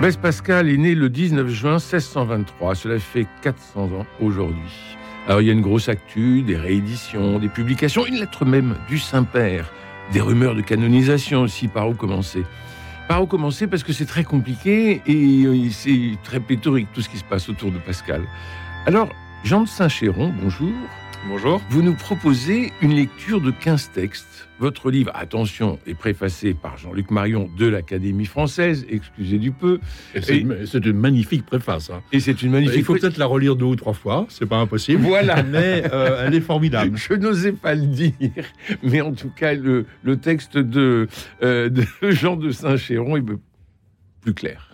Blaise Pascal est né le 19 juin 1623. Cela fait 400 ans aujourd'hui. Alors il y a une grosse actu, des rééditions, des publications, une lettre même du Saint-Père, des rumeurs de canonisation aussi. Par où commencer? Par où commencer Parce que c'est très compliqué et euh, c'est très pléthorique tout ce qui se passe autour de Pascal. Alors, Jean de Saint-Chéron, bonjour. Bonjour. Vous nous proposez une lecture de 15 textes. Votre livre, attention, est préfacé par Jean-Luc Marion de l'Académie française, excusez du peu. Et c'est une, c'est une magnifique préface. hein. Et c'est une magnifique... Il faut peut-être la relire deux ou trois fois, c'est pas impossible. Voilà. Mais euh, elle est formidable. Je n'osais pas le dire, mais en tout cas, le, le texte de, euh, de Jean de Saint-Chéron est plus clair.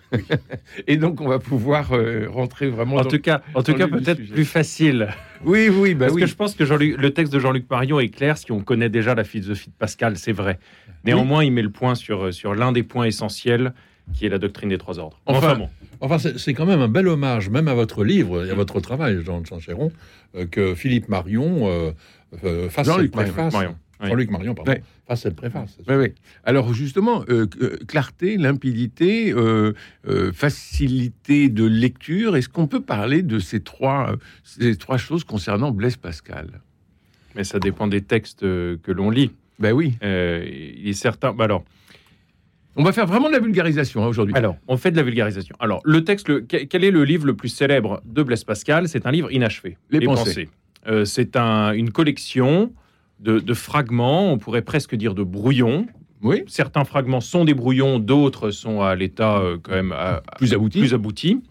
Et donc, on va pouvoir euh, rentrer vraiment En dans... tout cas, en tout cas peut-être plus facile. Oui, oui, bah Parce oui. que je pense que Jean-Luc- le texte de Jean-Luc Marion est clair si on connaît déjà la philosophie de Pascal, c'est vrai. Néanmoins, il met le point sur, sur l'un des points essentiels qui est la doctrine des trois ordres. Enfin, bon. Enfin, c'est quand même un bel hommage, même à votre livre et à votre travail, Jean de Saint-Chéron, euh, que Philippe Marion euh, euh, fasse Jean-Luc. Marion. Jean-Luc Marion, pardon. Ouais. Fasse cette préface. Oui, oui. Alors justement, euh, euh, clarté, limpidité, euh, euh, facilité de lecture. Est-ce qu'on peut parler de ces trois, ces trois choses concernant Blaise Pascal? Mais ça dépend des textes que l'on lit. Ben oui. Euh, il est certain. bah alors, On va faire vraiment de la vulgarisation hein, aujourd'hui. alors, on fait de la vulgarisation. Alors, le texte, le- quel est le livre le plus célèbre de Blaise Pascal? C'est un livre inachevé. Les Pensées. Euh, c'est un- une collection de, de fragments, on pourrait presque dire de brouillons, Oui. certains fragments sont des brouillons, d'autres sont à l'état euh, quand même à- Plus abouti. plus abouti.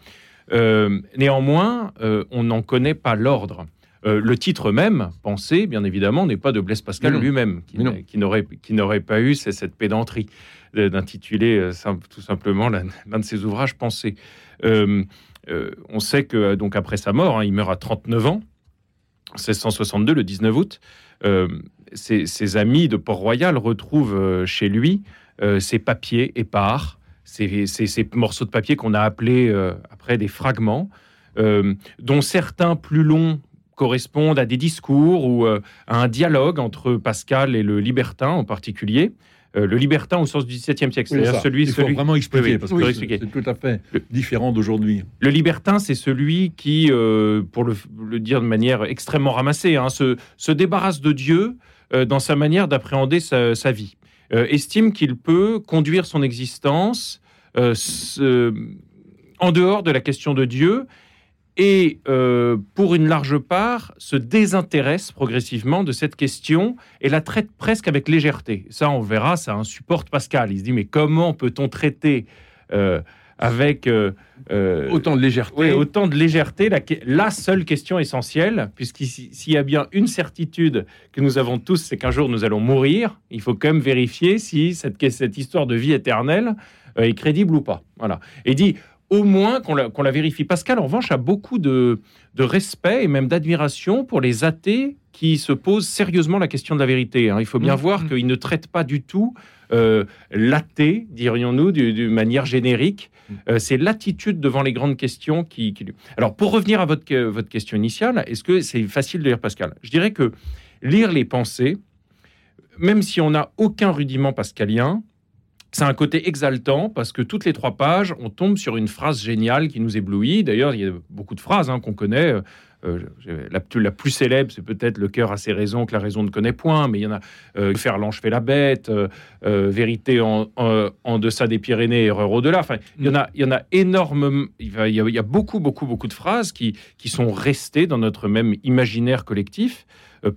Euh, néanmoins, euh, on n'en connaît pas l'ordre. Le titre même, Pensée, bien évidemment, n'est pas de Blaise Pascal lui-même, qui, n'aurait pas eu cette pédanterie d'intituler tout simplement l'un de ses ouvrages Pensée. Euh, on sait que donc après sa mort, hein, il meurt à 39 ans, 1662, le 19 août. Euh, ses, amis de Port-Royal retrouvent euh, chez lui euh, ses papiers épars, ces, ces- morceaux de papier qu'on a appelés après des fragments, dont certains plus longs correspondent à des discours ou à un dialogue entre Pascal et le libertin en particulier. Euh, le libertin au sens du XVIIe siècle, c'est-à-dire celui, Il faut celui, vraiment expliquer, Oui, parce oui, que c'est tout à fait Le- différent d'aujourd'hui. Le libertin, c'est celui qui, euh, pour le, le dire de manière extrêmement ramassée, hein, se, se débarrasse de Dieu euh, dans sa manière d'appréhender sa, sa vie. Estime qu'il peut conduire son existence en dehors de la question de Dieu et, euh, pour une large part, se désintéresse progressivement de cette question et la traite presque avec légèreté. Ça, on verra, ça insupporte Pascal. Il se dit, mais comment peut-on traiter euh, avec... euh, Autant de légèreté. autant de légèreté, la, seule question essentielle, puisqu'il s'il y a bien une certitude que nous avons tous, c'est qu'un jour nous allons mourir, il faut quand même vérifier si cette, cette histoire de vie éternelle est crédible ou pas. Voilà. Et dit au moins qu'on la, vérifie. Pascal, en revanche, a beaucoup de, de respect et même d'admiration pour les athées qui se posent sérieusement la question de la vérité. hein. Il faut bien Mmh, voir mmh. qu'il ne traite pas du tout euh, l'athée, dirions-nous, du- d'une manière générique. Euh, c'est l'attitude devant les grandes questions qui, qui lui- Alors, pour revenir à votre, votre question initiale, est-ce que c'est facile de lire Pascal? Je dirais que lire les pensées, même si on n'a aucun rudiment pascalien, c'est un côté exaltant parce que toutes les trois pages, on tombe sur une phrase géniale qui nous éblouit. D'ailleurs, il y a beaucoup de phrases hein, qu'on connaît. Euh, euh, la, plus- célèbre, c'est peut-être le cœur a ses raisons que la raison ne connaît point, mais il y en a euh, faire l'ange fait la bête, vérité en, en- deçà des Pyrénées, erreur au-delà. Enfin, il y en a, il y en a énormément. Il y a, il y a beaucoup, beaucoup, beaucoup de phrases qui, qui sont restées dans notre même imaginaire collectif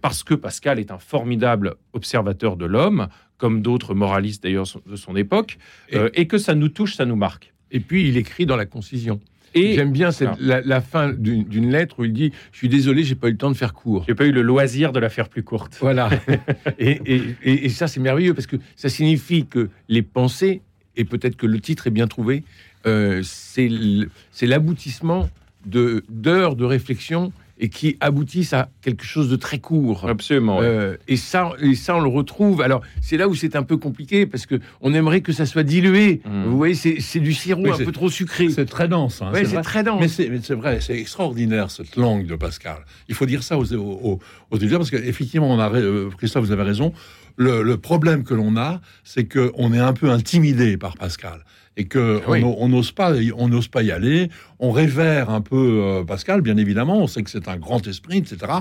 parce que Pascal est un formidable observateur de l'homme, comme d'autres moralistes d'ailleurs de son époque, euh, et que ça nous touche, ça nous marque. Et puis, il écrit dans la concision. Et J'aime bien cette- la, la fin d'une lettre où il dit Je suis désolé, j'ai pas eu le temps de faire court. j'ai pas eu le loisir de la faire plus courte. Voilà. et, et- et- et ça, c'est merveilleux parce que ça signifie que les pensées, et peut-être que le titre est bien trouvé, euh, c'est l'aboutissement de d'heures de réflexion et qui aboutissent à quelque chose de très court. Absolument. ouais. Euh, et ça, et ça, on le retrouve. Alors, c'est là où c'est un peu compliqué parce que on aimerait que ça soit dilué. Mm. Vous voyez, c'est c'est du sirop Oui, un peu trop sucré. C'est très dense. hein, Ouais, c'est très dense. Mais c'est mais c'est vrai, c'est extraordinaire cette langue de Pascal. Il faut dire ça aux, aux, aux- parce qu'effectivement, on a, euh, Christophe, vous avez raison. Le, le problème que l'on a, c'est que on est un peu intimidé par Pascal et que Oui. on- n'ose pas, on n'ose pas y aller. On révère un peu euh, Pascal, bien évidemment. On sait que c'est un grand esprit, etc.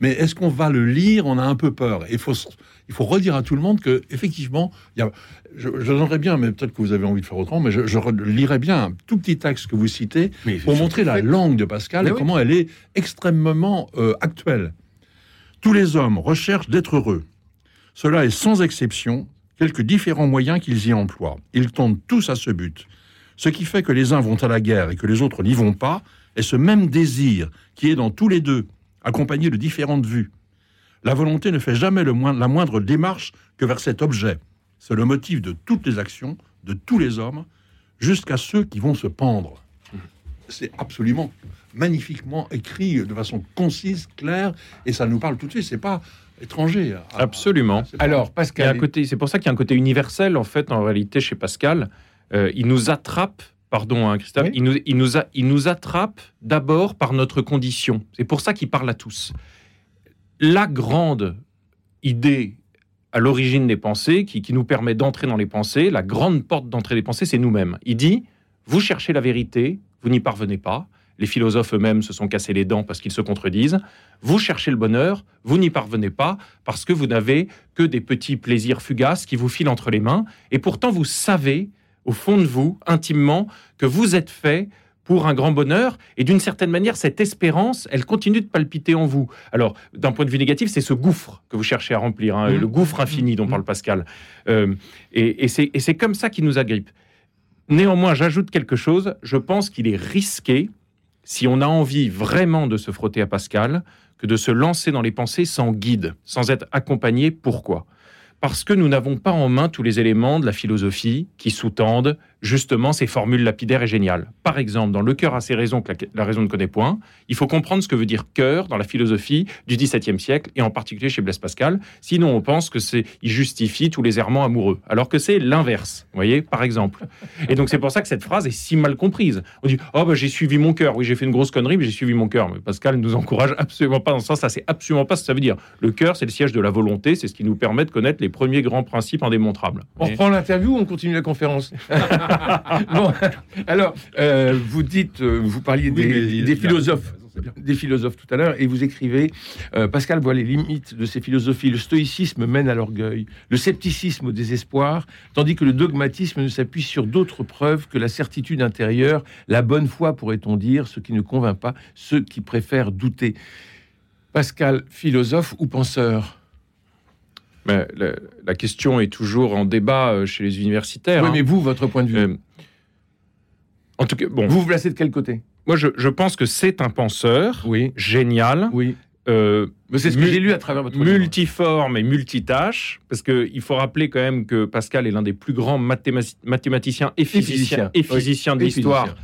Mais est-ce qu'on va le lire? On a un peu peur. Il faut, il faut redire à tout le monde que effectivement, y a, je, je donnerais bien, mais peut-être que vous avez envie de faire autrement, mais je, lirais bien un tout petit texte que vous citez Mais pour montrer la langue de Pascal Mais et oui. comment elle est extrêmement euh, actuelle. Tous les hommes recherchent d'être heureux. Cela est sans exception, quelques différents moyens qu'ils y emploient. Ils tendent tous à ce but. Ce qui fait que les uns vont à la guerre et que les autres n'y vont pas est ce même désir qui est dans tous les deux, accompagné de différentes vues. La volonté ne fait jamais le moin- la moindre démarche que vers cet objet. C'est le motif de toutes les actions, de tous les hommes, jusqu'à ceux qui vont se pendre. C'est absolument magnifiquement écrit de façon concise, claire, et ça nous parle tout de suite. C'est pas étranger. à- Absolument. Alors, Il y a Pascal, un côté, c'est pour ça qu'il y a un côté universel en fait en réalité chez Pascal. Euh, il nous attrape, pardon hein, Christophe, Oui. il, nous, il, nous a- il nous attrape d'abord par notre condition. C'est pour ça qu'il parle à tous. La grande idée à l'origine des pensées, qui, qui nous permet d'entrer dans les pensées, la grande porte d'entrée des pensées, c'est nous-mêmes. Il dit, vous cherchez la vérité, vous n'y parvenez pas. Les philosophes eux-mêmes se sont cassés les dents parce qu'ils se contredisent. Vous cherchez le bonheur, vous n'y parvenez pas parce que vous n'avez que des petits plaisirs fugaces qui vous filent entre les mains. Et pourtant, vous savez, au fond de vous, intimement, que vous êtes fait pour un grand bonheur. Et d'une certaine manière, cette espérance, elle continue de palpiter en vous. Alors, d'un point de vue négatif, c'est ce gouffre que vous cherchez à remplir, hein, le gouffre infini dont Mhm. parle Pascal. Euh, et et c'est comme ça qui nous agrippe. Néanmoins, j'ajoute quelque chose. Je pense qu'il est risqué, si on a envie vraiment de se frotter à Pascal, que de se lancer dans les pensées sans guide, sans être accompagné. Pourquoi? Parce que nous n'avons pas en main tous les éléments de la philosophie qui sous-tendent justement ces formules lapidaires et géniales. Par exemple, dans Le cœur a ses raisons que la, la raison ne connaît point, il faut comprendre ce que veut dire cœur dans la philosophie du XVIIe siècle et en particulier chez Blaise Pascal. Sinon, on pense que c'est il justifie tous les errements amoureux, alors que c'est l'inverse. Vous voyez, par exemple. Et donc c'est pour ça que cette phrase est si mal comprise. On dit oh bah j'ai suivi mon cœur. Oui, j'ai fait une grosse connerie, mais j'ai suivi mon cœur. Mais Pascal nous encourage absolument pas dans ce sens. Ça c'est absolument pas ce que ça veut dire. Le cœur, c'est le siège de la volonté. C'est ce qui nous permet de connaître les premiers grands principes indémontrables. on reprend l'interview ou on continue la conférence? Bon, alors, euh, vous dites, euh, vous parliez Oui, des, philosophes. Des philosophes tout à l'heure, et vous écrivez euh, Pascal voit les limites de ces philosophies. Le stoïcisme mène à l'orgueil, le scepticisme au désespoir, tandis que le dogmatisme ne s'appuie sur d'autres preuves que la certitude intérieure, la bonne foi, pourrait-on dire, ce qui ne convainc pas ceux qui préfèrent douter. Pascal, philosophe ou penseur? Mais la, la question est toujours en débat euh, chez les universitaires. Oui, hein. mais vous, votre point de vue, Euh, en tout cas, bon, vous vous placez de quel côté? Moi je, je pense que c'est un penseur Oui, génial, oui. euh, c'est ce que j'ai lu à travers votre livre. multiforme et multitâche, parce qu'il faut rappeler quand même que Pascal est l'un des plus grands mathéma- mathématiciens et physiciens, physicien, et oui. de l'histoire.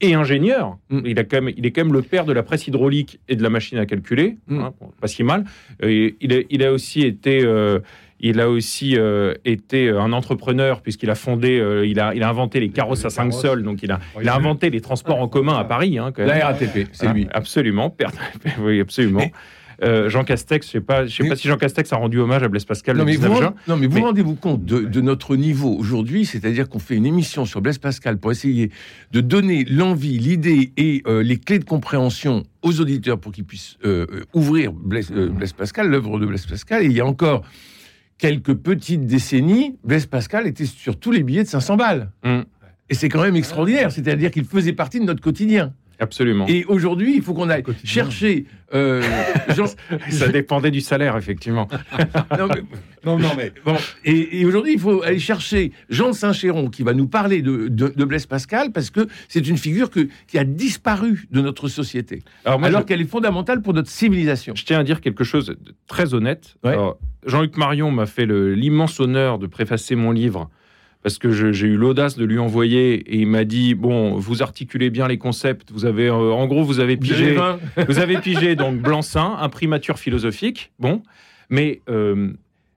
Et ingénieur. Mm. Il, a quand même, il est quand même le père de la presse hydraulique et de la machine à calculer, Mm. hein, pas si mal. Euh, il, a, il a aussi été... euh, il a aussi euh, été un entrepreneur puisqu'il a fondé, euh, il, a, il a inventé les carrosses à cinq sols, donc il a, il a inventé les transports en commun à Paris. hein, quand même. La RATP, c'est Ah, lui. Absolument, père- oui, absolument. Euh, Jean Castex, je sais pas, je sais Mais- pas si Jean Castex a rendu hommage à Blaise Pascal Non le mais, vous, 19 juin. non, mais vous Mais- rendez-vous compte de, de notre niveau aujourd'hui, c'est-à-dire qu'on fait une émission sur Blaise Pascal pour essayer de donner l'envie, l'idée et euh, les clés de compréhension aux auditeurs pour qu'ils puissent euh, ouvrir Blaise, Blaise Pascal, l'œuvre de Blaise Pascal. Et il y a encore quelques petites décennies, Blaise Pascal était sur tous les billets de 500 balles. Mm. Et c'est quand même extraordinaire, c'est-à-dire qu'il faisait partie de notre quotidien. Absolument. Et aujourd'hui, il faut qu'on aille chercher euh, Jean- Ça dépendait du salaire, effectivement. non, mais- Non, non, mais Bon, et, et aujourd'hui, il faut aller chercher Jean de Saint-Chéron qui va nous parler de, de- de Blaise Pascal parce que c'est une figure que, qui a disparu de notre société, Alors, moi, alors je, qu'elle est fondamentale pour notre civilisation. je tiens à dire quelque chose de très honnête. Ouais. Jean-Luc Marion m'a fait l'immense honneur de préfacer mon livre parce que j'ai eu l'audace de lui envoyer et il m'a dit bon, vous articulez bien les concepts, vous avez, euh, en gros, vous avez pigé, vous avez pigé donc imprimature philosophique, bon, mais euh,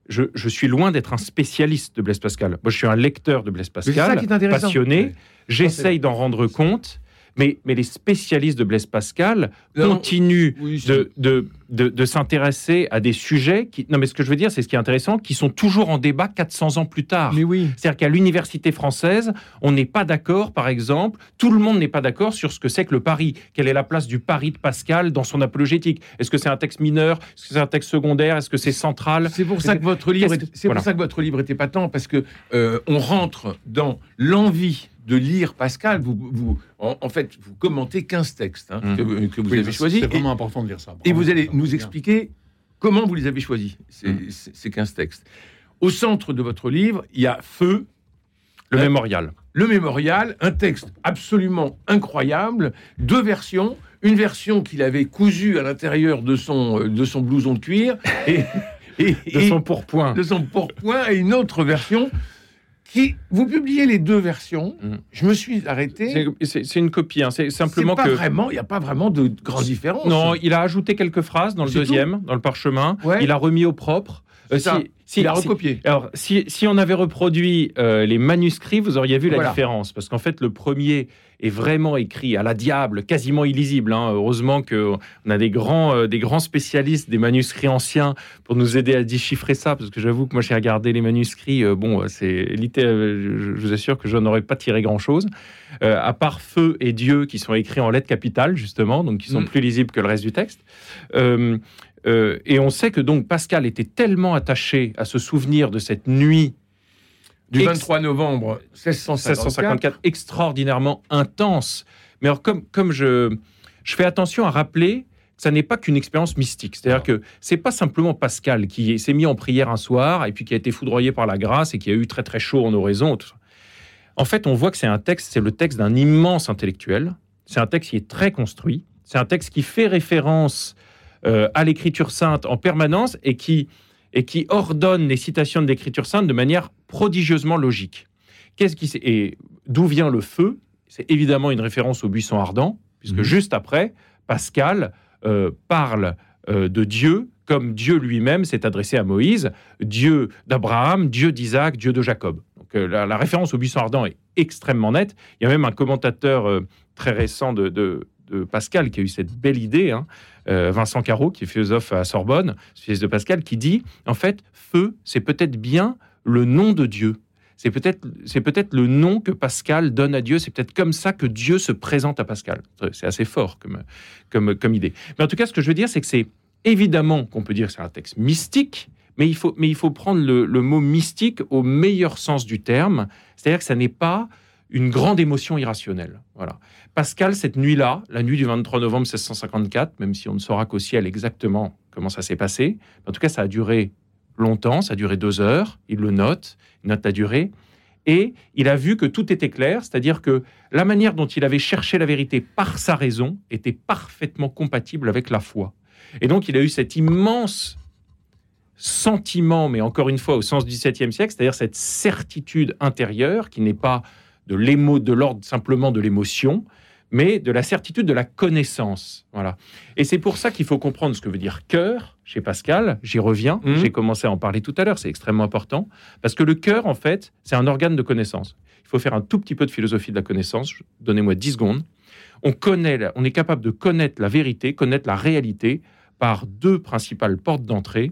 je, je suis loin d'être un spécialiste de Blaise Pascal. Moi, je suis un lecteur de Blaise Pascal, passionné. J'essaye d'en rendre compte, mais, mais les spécialistes de Blaise Pascal Non, continuent oui, de, de, de, de s'intéresser à des sujets qui. Non, mais ce que je veux dire, c'est ce qui est intéressant, qui sont toujours en débat 400 ans plus tard. Mais oui. C'est-à-dire qu'à l'université française, on n'est pas d'accord, par exemple, tout le monde n'est pas d'accord sur ce que c'est que le pari. Quelle est la place du pari de Pascal dans son apologétique? Est-ce que c'est un texte mineur? Est-ce que c'est un texte secondaire? Est-ce que c'est central? C'est pour ça que votre livre, c'est voilà. pour ça que votre livre était patent parce que euh, on rentre dans l'envie de lire Pascal. Vous, vous, en, en fait, vous commentez 15 textes hein, Mhm. que, vous- que vous Oui, avez choisis C'est et, vraiment important de lire ça. et vous allez nous bien. expliquer comment vous les avez choisis ces, ces- ces 15 textes. Au centre de votre livre, il y a Feu, Le Ouais. mémorial. le mémorial, un texte absolument incroyable, deux versions, une version qu'il avait cousue à l'intérieur de son, euh, de son blouson de cuir et, et- De son pourpoint. de son pourpoint et une autre version qui vous publiez les deux versions. Mhm. Je me suis arrêté. C'est- une copie. hein. C'est simplement pas que. vraiment, il n'y a pas vraiment de grande différence. Non, il a ajouté quelques phrases dans le deuxième, dans le parchemin. Ouais. Il a remis au propre. Euh, si- si- il a si- recopié. Alors, si, si on avait reproduit euh, les manuscrits, vous auriez vu la Voilà. différence. Parce qu'en fait, le premier est vraiment écrit à la diable, quasiment illisible. hein. Heureusement qu'on a des grands, euh, des grands spécialistes des manuscrits anciens pour nous aider à déchiffrer ça. Parce que j'avoue que moi, j'ai regardé les manuscrits. euh, bon, c'est euh, je, vous assure que je n'aurais pas tiré grand-chose. Euh, à part Feu et Dieu, qui sont écrits en lettres capitales, justement, donc qui sont Mm. plus lisibles que le reste du texte. Euh, et on sait que donc Pascal était tellement attaché à se souvenir de cette nuit Du Ex- 23 novembre 1654. 1654 extraordinairement intense. Mais alors, comme, comme je, je fais attention à rappeler que ça n'est pas qu'une expérience mystique. C'est-à-dire que c'est pas simplement Pascal qui s'est mis en prière un soir et puis qui a été foudroyé par la grâce et qui a eu très très chaud en oraison. tout ça. En fait, on voit que c'est un texte, c'est le texte d'un immense intellectuel. C'est un texte qui est très construit. C'est un texte qui fait référence euh, à l'écriture sainte en permanence et qui, et qui ordonne les citations de l'écriture sainte de manière prodigieusement logique. Qu'est-ce qui et d'où vient le feu? C'est évidemment une référence au buisson ardent, puisque Mhm. juste après, Pascal euh, parle euh, de Dieu comme Dieu lui-même s'est adressé à Moïse, Dieu d'Abraham, Dieu d'Isaac, Dieu de Jacob. Donc euh, la, la référence au buisson ardent est extrêmement nette. Il y a même un commentateur très récent de, de- Pascal qui a eu cette belle idée, hein, euh, Vincent Caro, qui est philosophe à Sorbonne, fils de Pascal, qui dit en fait, feu, c'est peut-être bien le nom de Dieu. C'est peut-être, c'est peut-être le nom que Pascal donne à Dieu. C'est peut-être comme ça que Dieu se présente à Pascal. C'est assez fort comme, comme, comme idée. Mais en tout cas, ce que je veux dire, c'est que c'est évidemment qu'on peut dire que c'est un texte mystique, mais il faut, mais il faut prendre le, le mot mystique au meilleur sens du terme. C'est-à-dire que ça n'est pas une grande émotion irrationnelle. Voilà. Pascal, cette nuit-là, la nuit du 23 novembre 1654, même si on ne saura qu'au ciel exactement comment ça s'est passé, en tout cas, ça a duré longtemps, ça a duré deux heures, il le note, il note la durée, et il a vu que tout était clair, c'est-à-dire que la manière dont il avait cherché la vérité par sa raison était parfaitement compatible avec la foi. Et donc, il a eu cet immense sentiment, mais encore une fois au sens du XVIIe siècle, c'est-à-dire cette certitude intérieure qui n'est pas de l'émo, de l'ordre simplement de l'émotion, mais de la certitude de la connaissance. Voilà. Et c'est pour ça qu'il faut comprendre ce que veut dire cœur chez Pascal. J'y reviens. Mhm. J'ai commencé à en parler tout à l'heure. C'est extrêmement important parce que le cœur, en fait, c'est un organe de connaissance. Il faut faire un tout petit peu de philosophie de la connaissance. Donnez-moi 10 secondes. On connaît, on est capable de connaître la vérité, connaître la réalité par deux principales portes d'entrée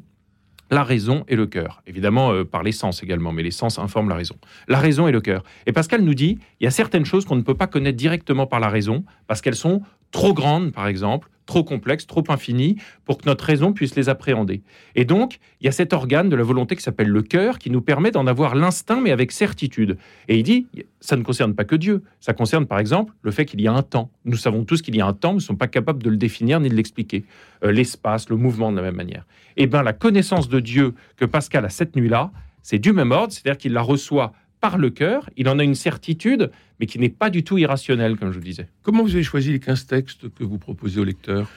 la raison et le cœur. Évidemment, euh, par les sens également, mais les sens la raison. La raison et le cœur. Et Pascal nous dit, il y a certaines choses qu'on ne peut pas connaître directement par la raison, parce qu'elles sont trop grandes, par exemple, trop complexes, trop infinies, pour que notre raison puisse les appréhender. Et donc, il y a cet organe de la volonté qui s'appelle le cœur, qui nous permet d'en avoir l'instinct, mais avec certitude. Et il dit, ça ne concerne pas que Dieu, ça concerne par exemple le fait qu'il y a un temps. Nous savons tous qu'il y a un temps, nous ne sommes pas capables de le définir ni de l'expliquer. Euh, L'espace, le mouvement de la même manière. Et bien, la connaissance de Dieu que Pascal a cette nuit-là, c'est du même ordre, c'est-à-dire qu'il la reçoit par le cœur, il en a une certitude, mais qui n'est pas du tout irrationnelle, comme je vous disais. Comment vous avez choisi les 15 textes que vous proposez au lecteur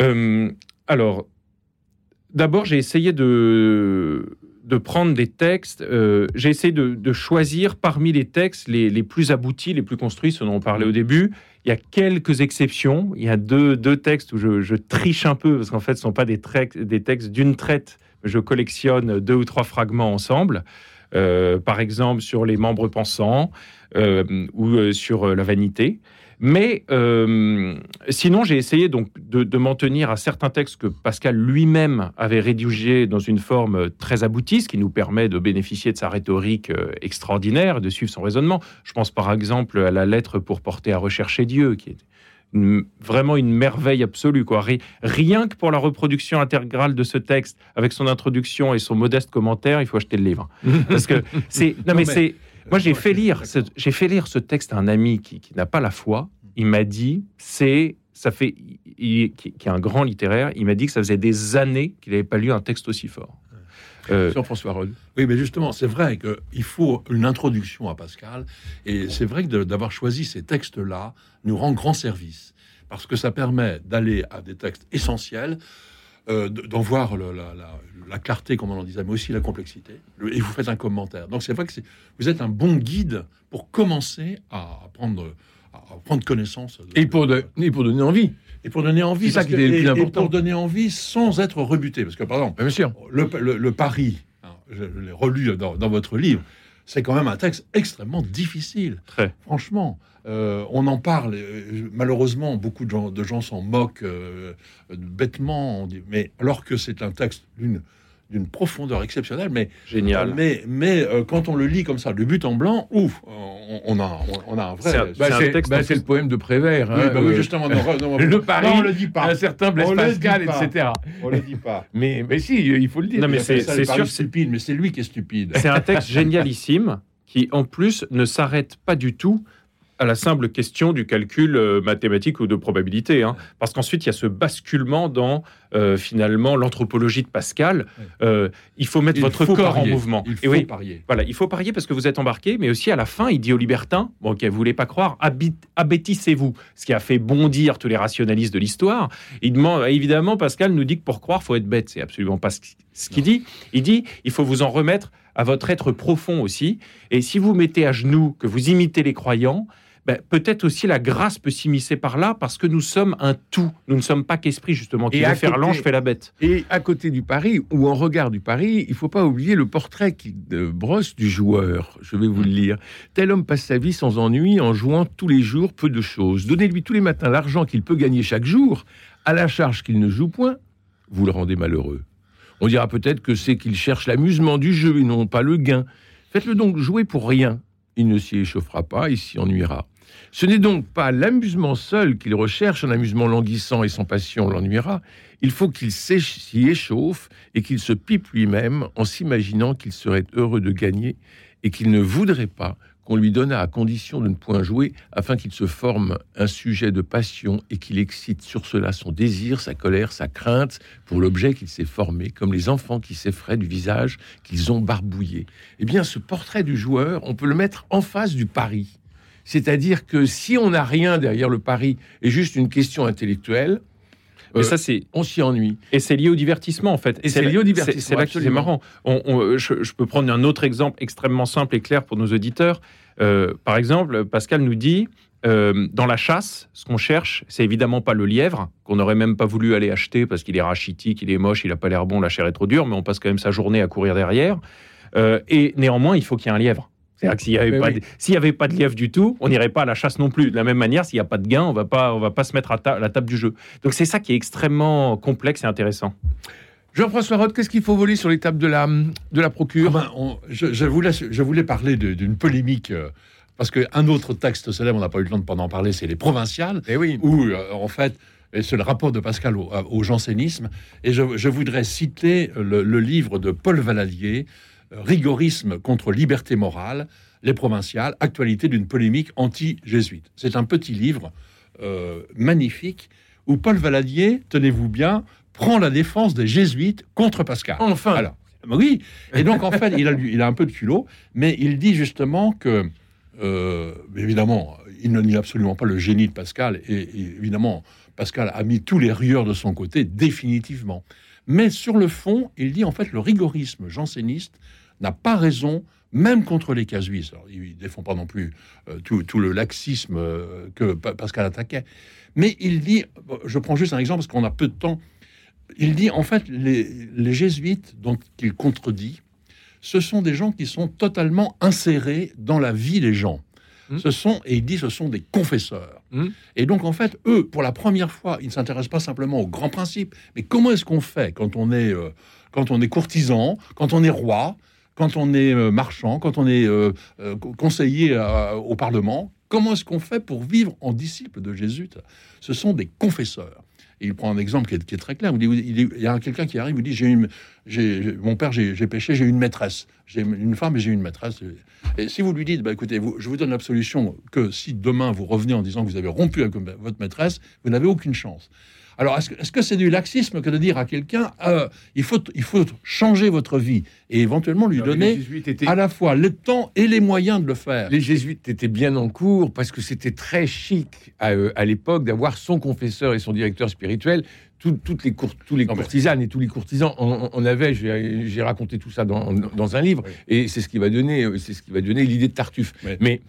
Euh, alors, d'abord, j'ai essayé de, de prendre des textes. euh, J'ai essayé de, de choisir parmi les textes les, les plus aboutis, les plus construits, ceux dont on parlait au début. Il y a quelques exceptions. Il y a deux, deux textes où je, je triche un peu, parce qu'en fait, ce ne sont pas des, traits- des textes d'une traite. Je collectionne deux ou trois fragments ensemble. Euh, par exemple, sur les membres pensants euh, ou euh, sur la vanité. Mais sinon, j'ai essayé donc de, m'en tenir à certains textes que Pascal lui-même avait rédigés dans une forme très aboutie, ce qui nous permet de bénéficier de sa rhétorique extraordinaire, de suivre son raisonnement. Je pense par exemple à la lettre pour porter à rechercher Dieu, qui est une- vraiment une merveille absolue. Quoi. Ri- Rien que pour la reproduction intégrale de ce texte, avec son introduction et son modeste commentaire, il faut acheter le livre. Parce que c'est. Non, mais, mais- c'est. Moi, j'ai fait lire, j'ai fait lire ce texte à un ami qui, qui n'a pas la foi. Il m'a dit, c'est, ça fait, il- qui est un grand littéraire. Il m'a dit que ça faisait des années qu'il n'avait pas lu un texte aussi fort. Euh, Jean-François Rode. Oui, mais justement, c'est vrai qu'il faut une introduction à Pascal, et c'est vrai que d'avoir choisi ces textes-là nous rend grand service, parce que ça permet d'aller à des textes essentiels, euh, de- d'en voir le- la, la- la clarté, comme on en disait, mais aussi la complexité, Le- et vous faites un commentaire. Donc c'est vrai que vous êtes un bon guide pour commencer à prendre, à prendre connaissance. de- Et pour, de- et pour donner envie. Et pour donner envie, ça qui que- est le et- et pour donner envie sans être rebuté, parce que par exemple, Bien sûr. le, le- le pari, hein, je l'ai relu dans, dans votre livre, c'est quand même un texte extrêmement difficile. Très. Franchement, euh, on en parle. euh, malheureusement, beaucoup de gens, de gens s'en moquent euh, bêtement, dit- mais alors que c'est un texte d'une d'une profondeur exceptionnelle, mais génial. mais mais euh, quand on le lit comme ça, de but en blanc, ouf, on, on a on, a un vrai. C'est Bah, bah, le poème de Prévert. Oui, hein, bah oui, euh, justement, non, non, le pari, non, on le dit pas. un certain Blaise le Pascal, pas. etc. On le dit pas. Mais, mais si, il faut le dire. Non, mais c'est- le sûr, c'est- stupide, mais c'est lui qui est stupide. C'est un texte génialissime qui, en plus, ne s'arrête pas du tout à la simple question du calcul euh, mathématique ou de probabilité. hein. Parce qu'ensuite, il y a ce basculement dans, euh, finalement, l'anthropologie de Pascal. Euh, il faut mettre Il votre faut corps parier. en mouvement. Il Et faut oui, parier. voilà, il faut parier parce que vous êtes embarqué, mais aussi à la fin, il dit aux libertins, bon, ok, vous voulez pas croire, abêtissez-vous, ce qui a fait bondir tous les rationalistes de l'histoire. Il demande, évidemment, Pascal nous dit que pour croire, faut être bête. C'est absolument pas ce qu'il dit. Il dit, il faut vous en remettre à votre être profond aussi. Et si vous mettez à genoux, que vous imitez les croyants, ben, peut-être aussi la grâce peut s'immiscer par là parce que nous sommes un tout. Nous ne sommes pas qu'esprit, justement. Qui Et veut faire l'ange fait la bête. Et à côté du pari, ou en regard du pari, il faut pas oublier le portrait qui brosse du joueur. Je vais vous le lire. Tel homme passe sa vie sans ennui en jouant tous les jours peu de choses. Donnez-lui tous les matins l'argent qu'il peut gagner chaque jour, à la charge qu'il ne joue point, vous le rendez malheureux. On dira peut-être que c'est qu'il cherche l'amusement du jeu et non pas le gain. Faites-le donc jouer pour rien. Il ne s'y échauffera pas, il s'y ennuiera. Ce n'est donc pas l'amusement seul qu'il recherche, un amusement languissant et sans passion l'ennuiera. Il faut qu'il s'y échauffe et qu'il se pipe lui-même en s'imaginant qu'il serait heureux de gagner et qu'il ne voudrait pas qu'on lui donnât à condition de ne point jouer afin qu'il se forme un sujet de passion et qu'il excite sur cela son désir, sa colère, sa crainte pour l'objet qu'il s'est formé, comme les enfants qui s'effraient du visage qu'ils ont barbouillé. Eh bien, ce portrait du joueur, on peut le mettre en face du pari. C'est-à-dire que si on n'a rien derrière le pari et juste une question intellectuelle, Mais euh, ça, c'est on s'y ennuie. Et c'est lié au divertissement, en fait. Et c'est lié au divertissement, C'est là que c'est absolument. marrant. On- on- je, je peux prendre un autre exemple extrêmement simple et clair pour nos auditeurs. Euh, par exemple, Pascal nous dit, euh, dans la chasse, ce qu'on cherche, c'est évidemment pas le lièvre, qu'on n'aurait même pas voulu aller acheter parce qu'il est rachitique, il est moche, il a pas l'air bon, la chair est trop dure, mais on passe quand même sa journée à courir derrière. Euh, et néanmoins, il faut qu'il y ait un lièvre. C'est-à-dire que s'il n'y avait, pas oui. de- s'il y avait pas de lièvre du tout, on n'irait pas à la chasse non plus. De la même manière, s'il n'y a pas de gain, on on va pas se mettre à, ta- à la table du jeu. Donc c'est ça qui est extrêmement complexe et intéressant. Jean-François Roth, qu'est-ce qu'il faut voler sur l'étape de la, de la procure? Ah ben, on- je, je voulais, je voulais parler d'une polémique, euh, parce qu'un autre texte célèbre, on n'a pas eu le temps de en parler, c'est Les Provinciales, Eh oui. où, euh, en fait, et c'est le rapport de Pascal au, au jansénisme. Et je, je voudrais citer le, le livre de Paul Valadier, euh, Rigorisme contre liberté morale, Les Provinciales, actualité d'une polémique anti-jésuite. C'est un petit livre euh, magnifique où Paul Valadier, tenez-vous bien, prend la défense des jésuites contre Pascal. Enfin. Alors, oui. Et donc, en fait, il a, il a un peu de culot, mais il dit justement que, euh, évidemment, il ne nie absolument pas le génie de Pascal, et, et évidemment, Pascal a mis tous les rieurs de son côté, définitivement. Mais sur le fond, il dit en fait le rigorisme janséniste n'a pas raison, même contre les casuistes. Alors, il ne défend pas non plus euh, tout, le laxisme euh, que Pa- Pascal attaquait. Mais il dit, je prends juste un exemple parce qu'on a peu de temps, il dit en fait les, les jésuites dont il contredit, ce sont des gens qui sont totalement insérés dans la vie des gens. Hmm. Ce sont, et il dit, ce sont des confesseurs. Hmm. Et donc, en fait, eux, pour la première fois, ils ne s'intéressent pas simplement aux grands principes, mais comment est-ce qu'on fait quand on est, euh, quand on est courtisan, quand on est roi, quand on est euh, marchand, quand on est euh, co- conseiller au Parlement? Comment est-ce qu'on fait pour vivre en disciple de Jésus? Ce sont des confesseurs. Il prend un exemple qui est, très clair. Il, dit, il y a quelqu'un qui arrive, il dit j'ai une, mon père, j'ai, j'ai péché, j'ai une maîtresse. J'ai une femme et j'ai une maîtresse. Et si vous lui dites, bah, écoutez, vous, je vous donne l'absolution que si demain vous revenez en disant que vous avez rompu avec votre maîtresse, vous n'avez aucune chance. Alors, est-ce que, c'est du laxisme que de dire à quelqu'un, euh, il, faut, il faut changer votre vie et éventuellement lui donner étaient- à la fois le temps et les moyens de le faire? Les jésuites étaient bien en cours parce que c'était très chic à, euh, à l'époque d'avoir son confesseur et son directeur spirituel. Tout- toutes les cour- tous les Non, mais- courtisanes et tous les courtisans en, en avaient. J'ai raconté tout ça dans, dans un livre Oui. et c'est ce qui va donner, euh, c'est ce qui va donner l'idée de Tartuffe. Oui. Mais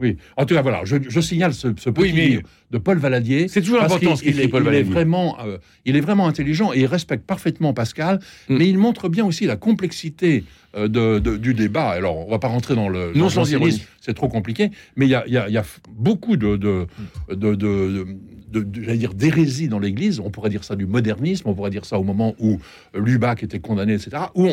Oui. En tout cas, voilà, je, je signale ce, ce petit Oui, mais- livre de Paul Valadier. c'est toujours important qu'il- ce qu'écrit il est- Paul il est vraiment, euh, il est vraiment intelligent et il respecte parfaitement Pascal, Mm. mais il montre bien aussi la complexité euh, de- de- du débat. Alors, on va pas rentrer dans le Non sans c'est trop compliqué, mais il y a, il y a- il y a f- beaucoup de, de, dire d'hérésie dans l'Église. On pourrait dire ça du modernisme, on pourrait dire ça au moment où Lubac était condamné, etc. Où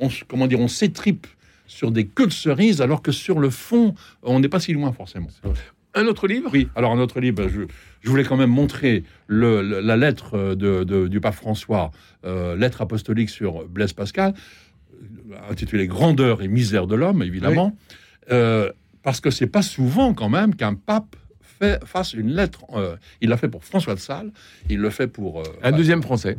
on, comment dire, on s'étripe sur des queues de cerises, alors que sur le fond, on n'est pas si loin forcément. Un autre livre? Oui, alors un autre livre, je, je voulais quand même montrer le- la lettre euh, de, de- du pape François, euh, lettre apostolique sur Blaise Pascal, euh, intitulée Grandeur et misère de l'homme, évidemment, Euh, parce que c'est pas souvent quand même qu'un pape fait, fasse une lettre. euh, il l'a fait pour François de Sales, il le fait pour. Un deuxième français.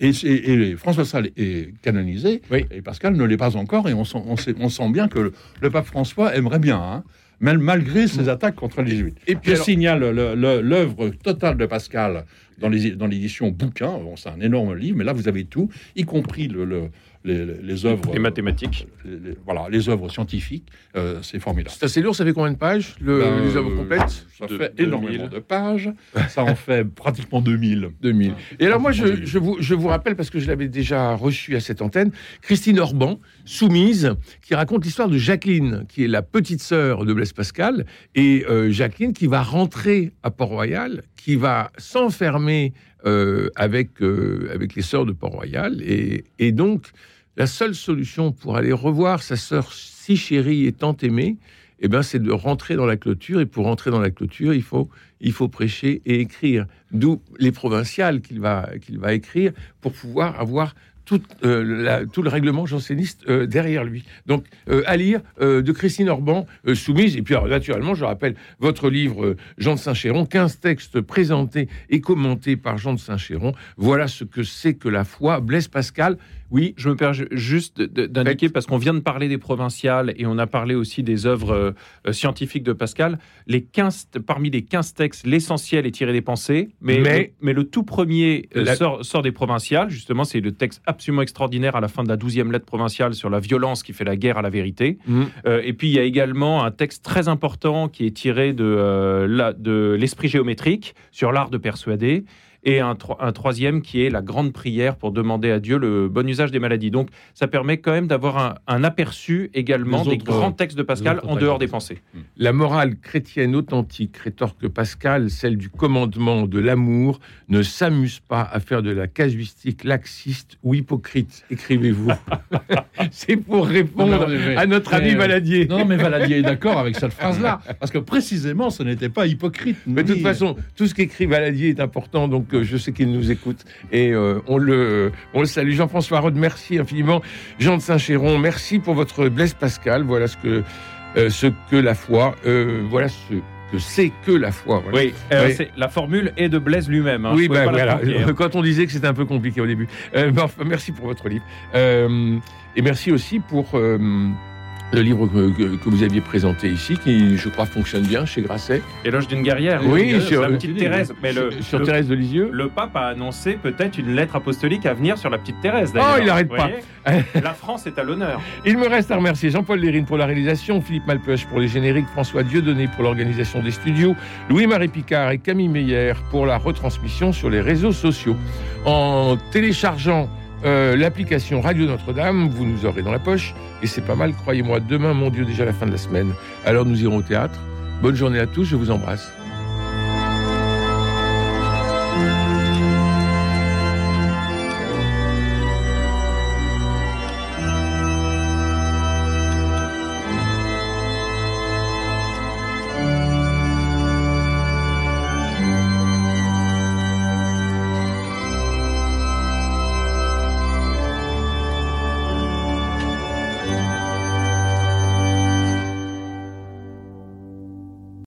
Et, et- et François Sales est canonisé, Oui. et Pascal ne l'est pas encore, et on sent, on sait- on sent bien que le, le pape François aimerait bien, hein, mal- malgré ses attaques contre les jésuites. Et puis Je alors- signale le- le- l'œuvre totale de Pascal dans les- dans l'édition bouquin. Bon, c'est un énorme livre, mais là vous avez tout, y compris le- le- les, les œuvres, Les mathématiques. les- les- voilà, les œuvres scientifiques. Euh, c'est formidable. C'est assez lourd, ça fait combien de pages le- Ben, Les œuvres euh, complètes Ça De- fait 2000. énormément de pages. Ça en fait pratiquement 2000. 2000. Et alors moi, je, vous, je vous rappelle, parce que je l'avais déjà reçu à cette antenne, Christine Orban, soumise, qui raconte l'histoire de Jacqueline, qui est la petite sœur de Blaise Pascal, et euh, Jacqueline qui va rentrer à Port-Royal, qui va s'enfermer euh, avec, euh, avec les sœurs de Port-Royal, et, donc la seule solution pour aller revoir sa sœur si chérie et tant aimée, eh ben, c'est de rentrer dans la clôture. Et pour rentrer dans la clôture, il faut, il faut prêcher et écrire. D'où les provinciales qu'il va, qu'il va écrire pour pouvoir avoir tout, euh, tout le règlement janséniste euh, derrière lui. Donc, euh, à lire de Christine Orban, soumise. Et puis, naturellement, je rappelle votre livre Jean de Saint-Chéron, 15 textes présentés et commentés par Jean de Saint-Chéron. Voilà ce que c'est que la foi. Blaise Pascal, Oui, je me permets ju- juste d'indiquer, parce qu'on vient de parler des provinciales et on a parlé aussi des œuvres euh, euh, scientifiques de Pascal. Les 15, parmi les 15 textes, l'essentiel est tiré des pensées, mais, Mais- le, mais le tout premier euh, La- sort, sort des provinciales. Justement, c'est le texte absolument extraordinaire à la fin de la 12e lettre provinciale sur la violence qui fait la guerre à la vérité. Euh, et puis il y a également un texte très important qui est tiré euh, de l'esprit géométrique sur l'art de persuader. Et un, tro- un troisième qui est la grande prière pour demander à Dieu le bon usage des maladies. Donc ça permet quand même d'avoir un, un aperçu également des grands textes de Pascal en dehors des pensées. La morale chrétienne authentique, rétorque Pascal, celle du commandement de l'amour, ne s'amuse pas à faire de la casuistique laxiste ou hypocrite, écrivez-vous. C'est pour répondre Non, mais- mais- à notre ami Valadier. Non, mais Valadier est d'accord avec cette phrase-là, parce que précisément, ce n'était pas hypocrite. Mais de toute façon, tout ce qu'écrit Valadier est important, donc je sais qu'il nous écoute et euh, on, le, on le salue. Jean-François Rode, merci infiniment. Jean de Saint-Chéron, merci pour votre Blaise Pascal. Voilà ce que, euh, ce que la foi, euh, voilà ce que c'est que la foi. Voilà. Oui, Oui. c'est- la formule est de Blaise lui-même. hein. Oui, ben la voilà. Quand on disait que c'était un peu compliqué au début. Enfin, merci pour votre livre. Et merci aussi pour, le livre que, que- que vous aviez présenté ici, qui, je crois, fonctionne bien chez Grasset. Éloge d'une guerrière. Oui, sur- la petite Thérèse. Mais le, sur, sur le- Thérèse de Lisieux. le pape a annoncé peut-être une lettre apostolique à venir sur la petite Thérèse. Oh, il n'arrête pas. la France est à l'honneur. Il me reste à remercier Jean-Paul Lérine pour la réalisation, Philippe Malpeuch pour les génériques, François Dieudonné pour l'organisation des studios, Louis-Marie Picard et Camille Meyer pour la retransmission sur les réseaux sociaux. En téléchargeant euh, l'application Radio Notre-Dame, vous nous aurez dans la poche, et c'est pas mal, croyez-moi. Demain, mon Dieu, déjà la fin de la semaine. Alors nous irons au théâtre. Bonne journée à tous, je vous embrasse.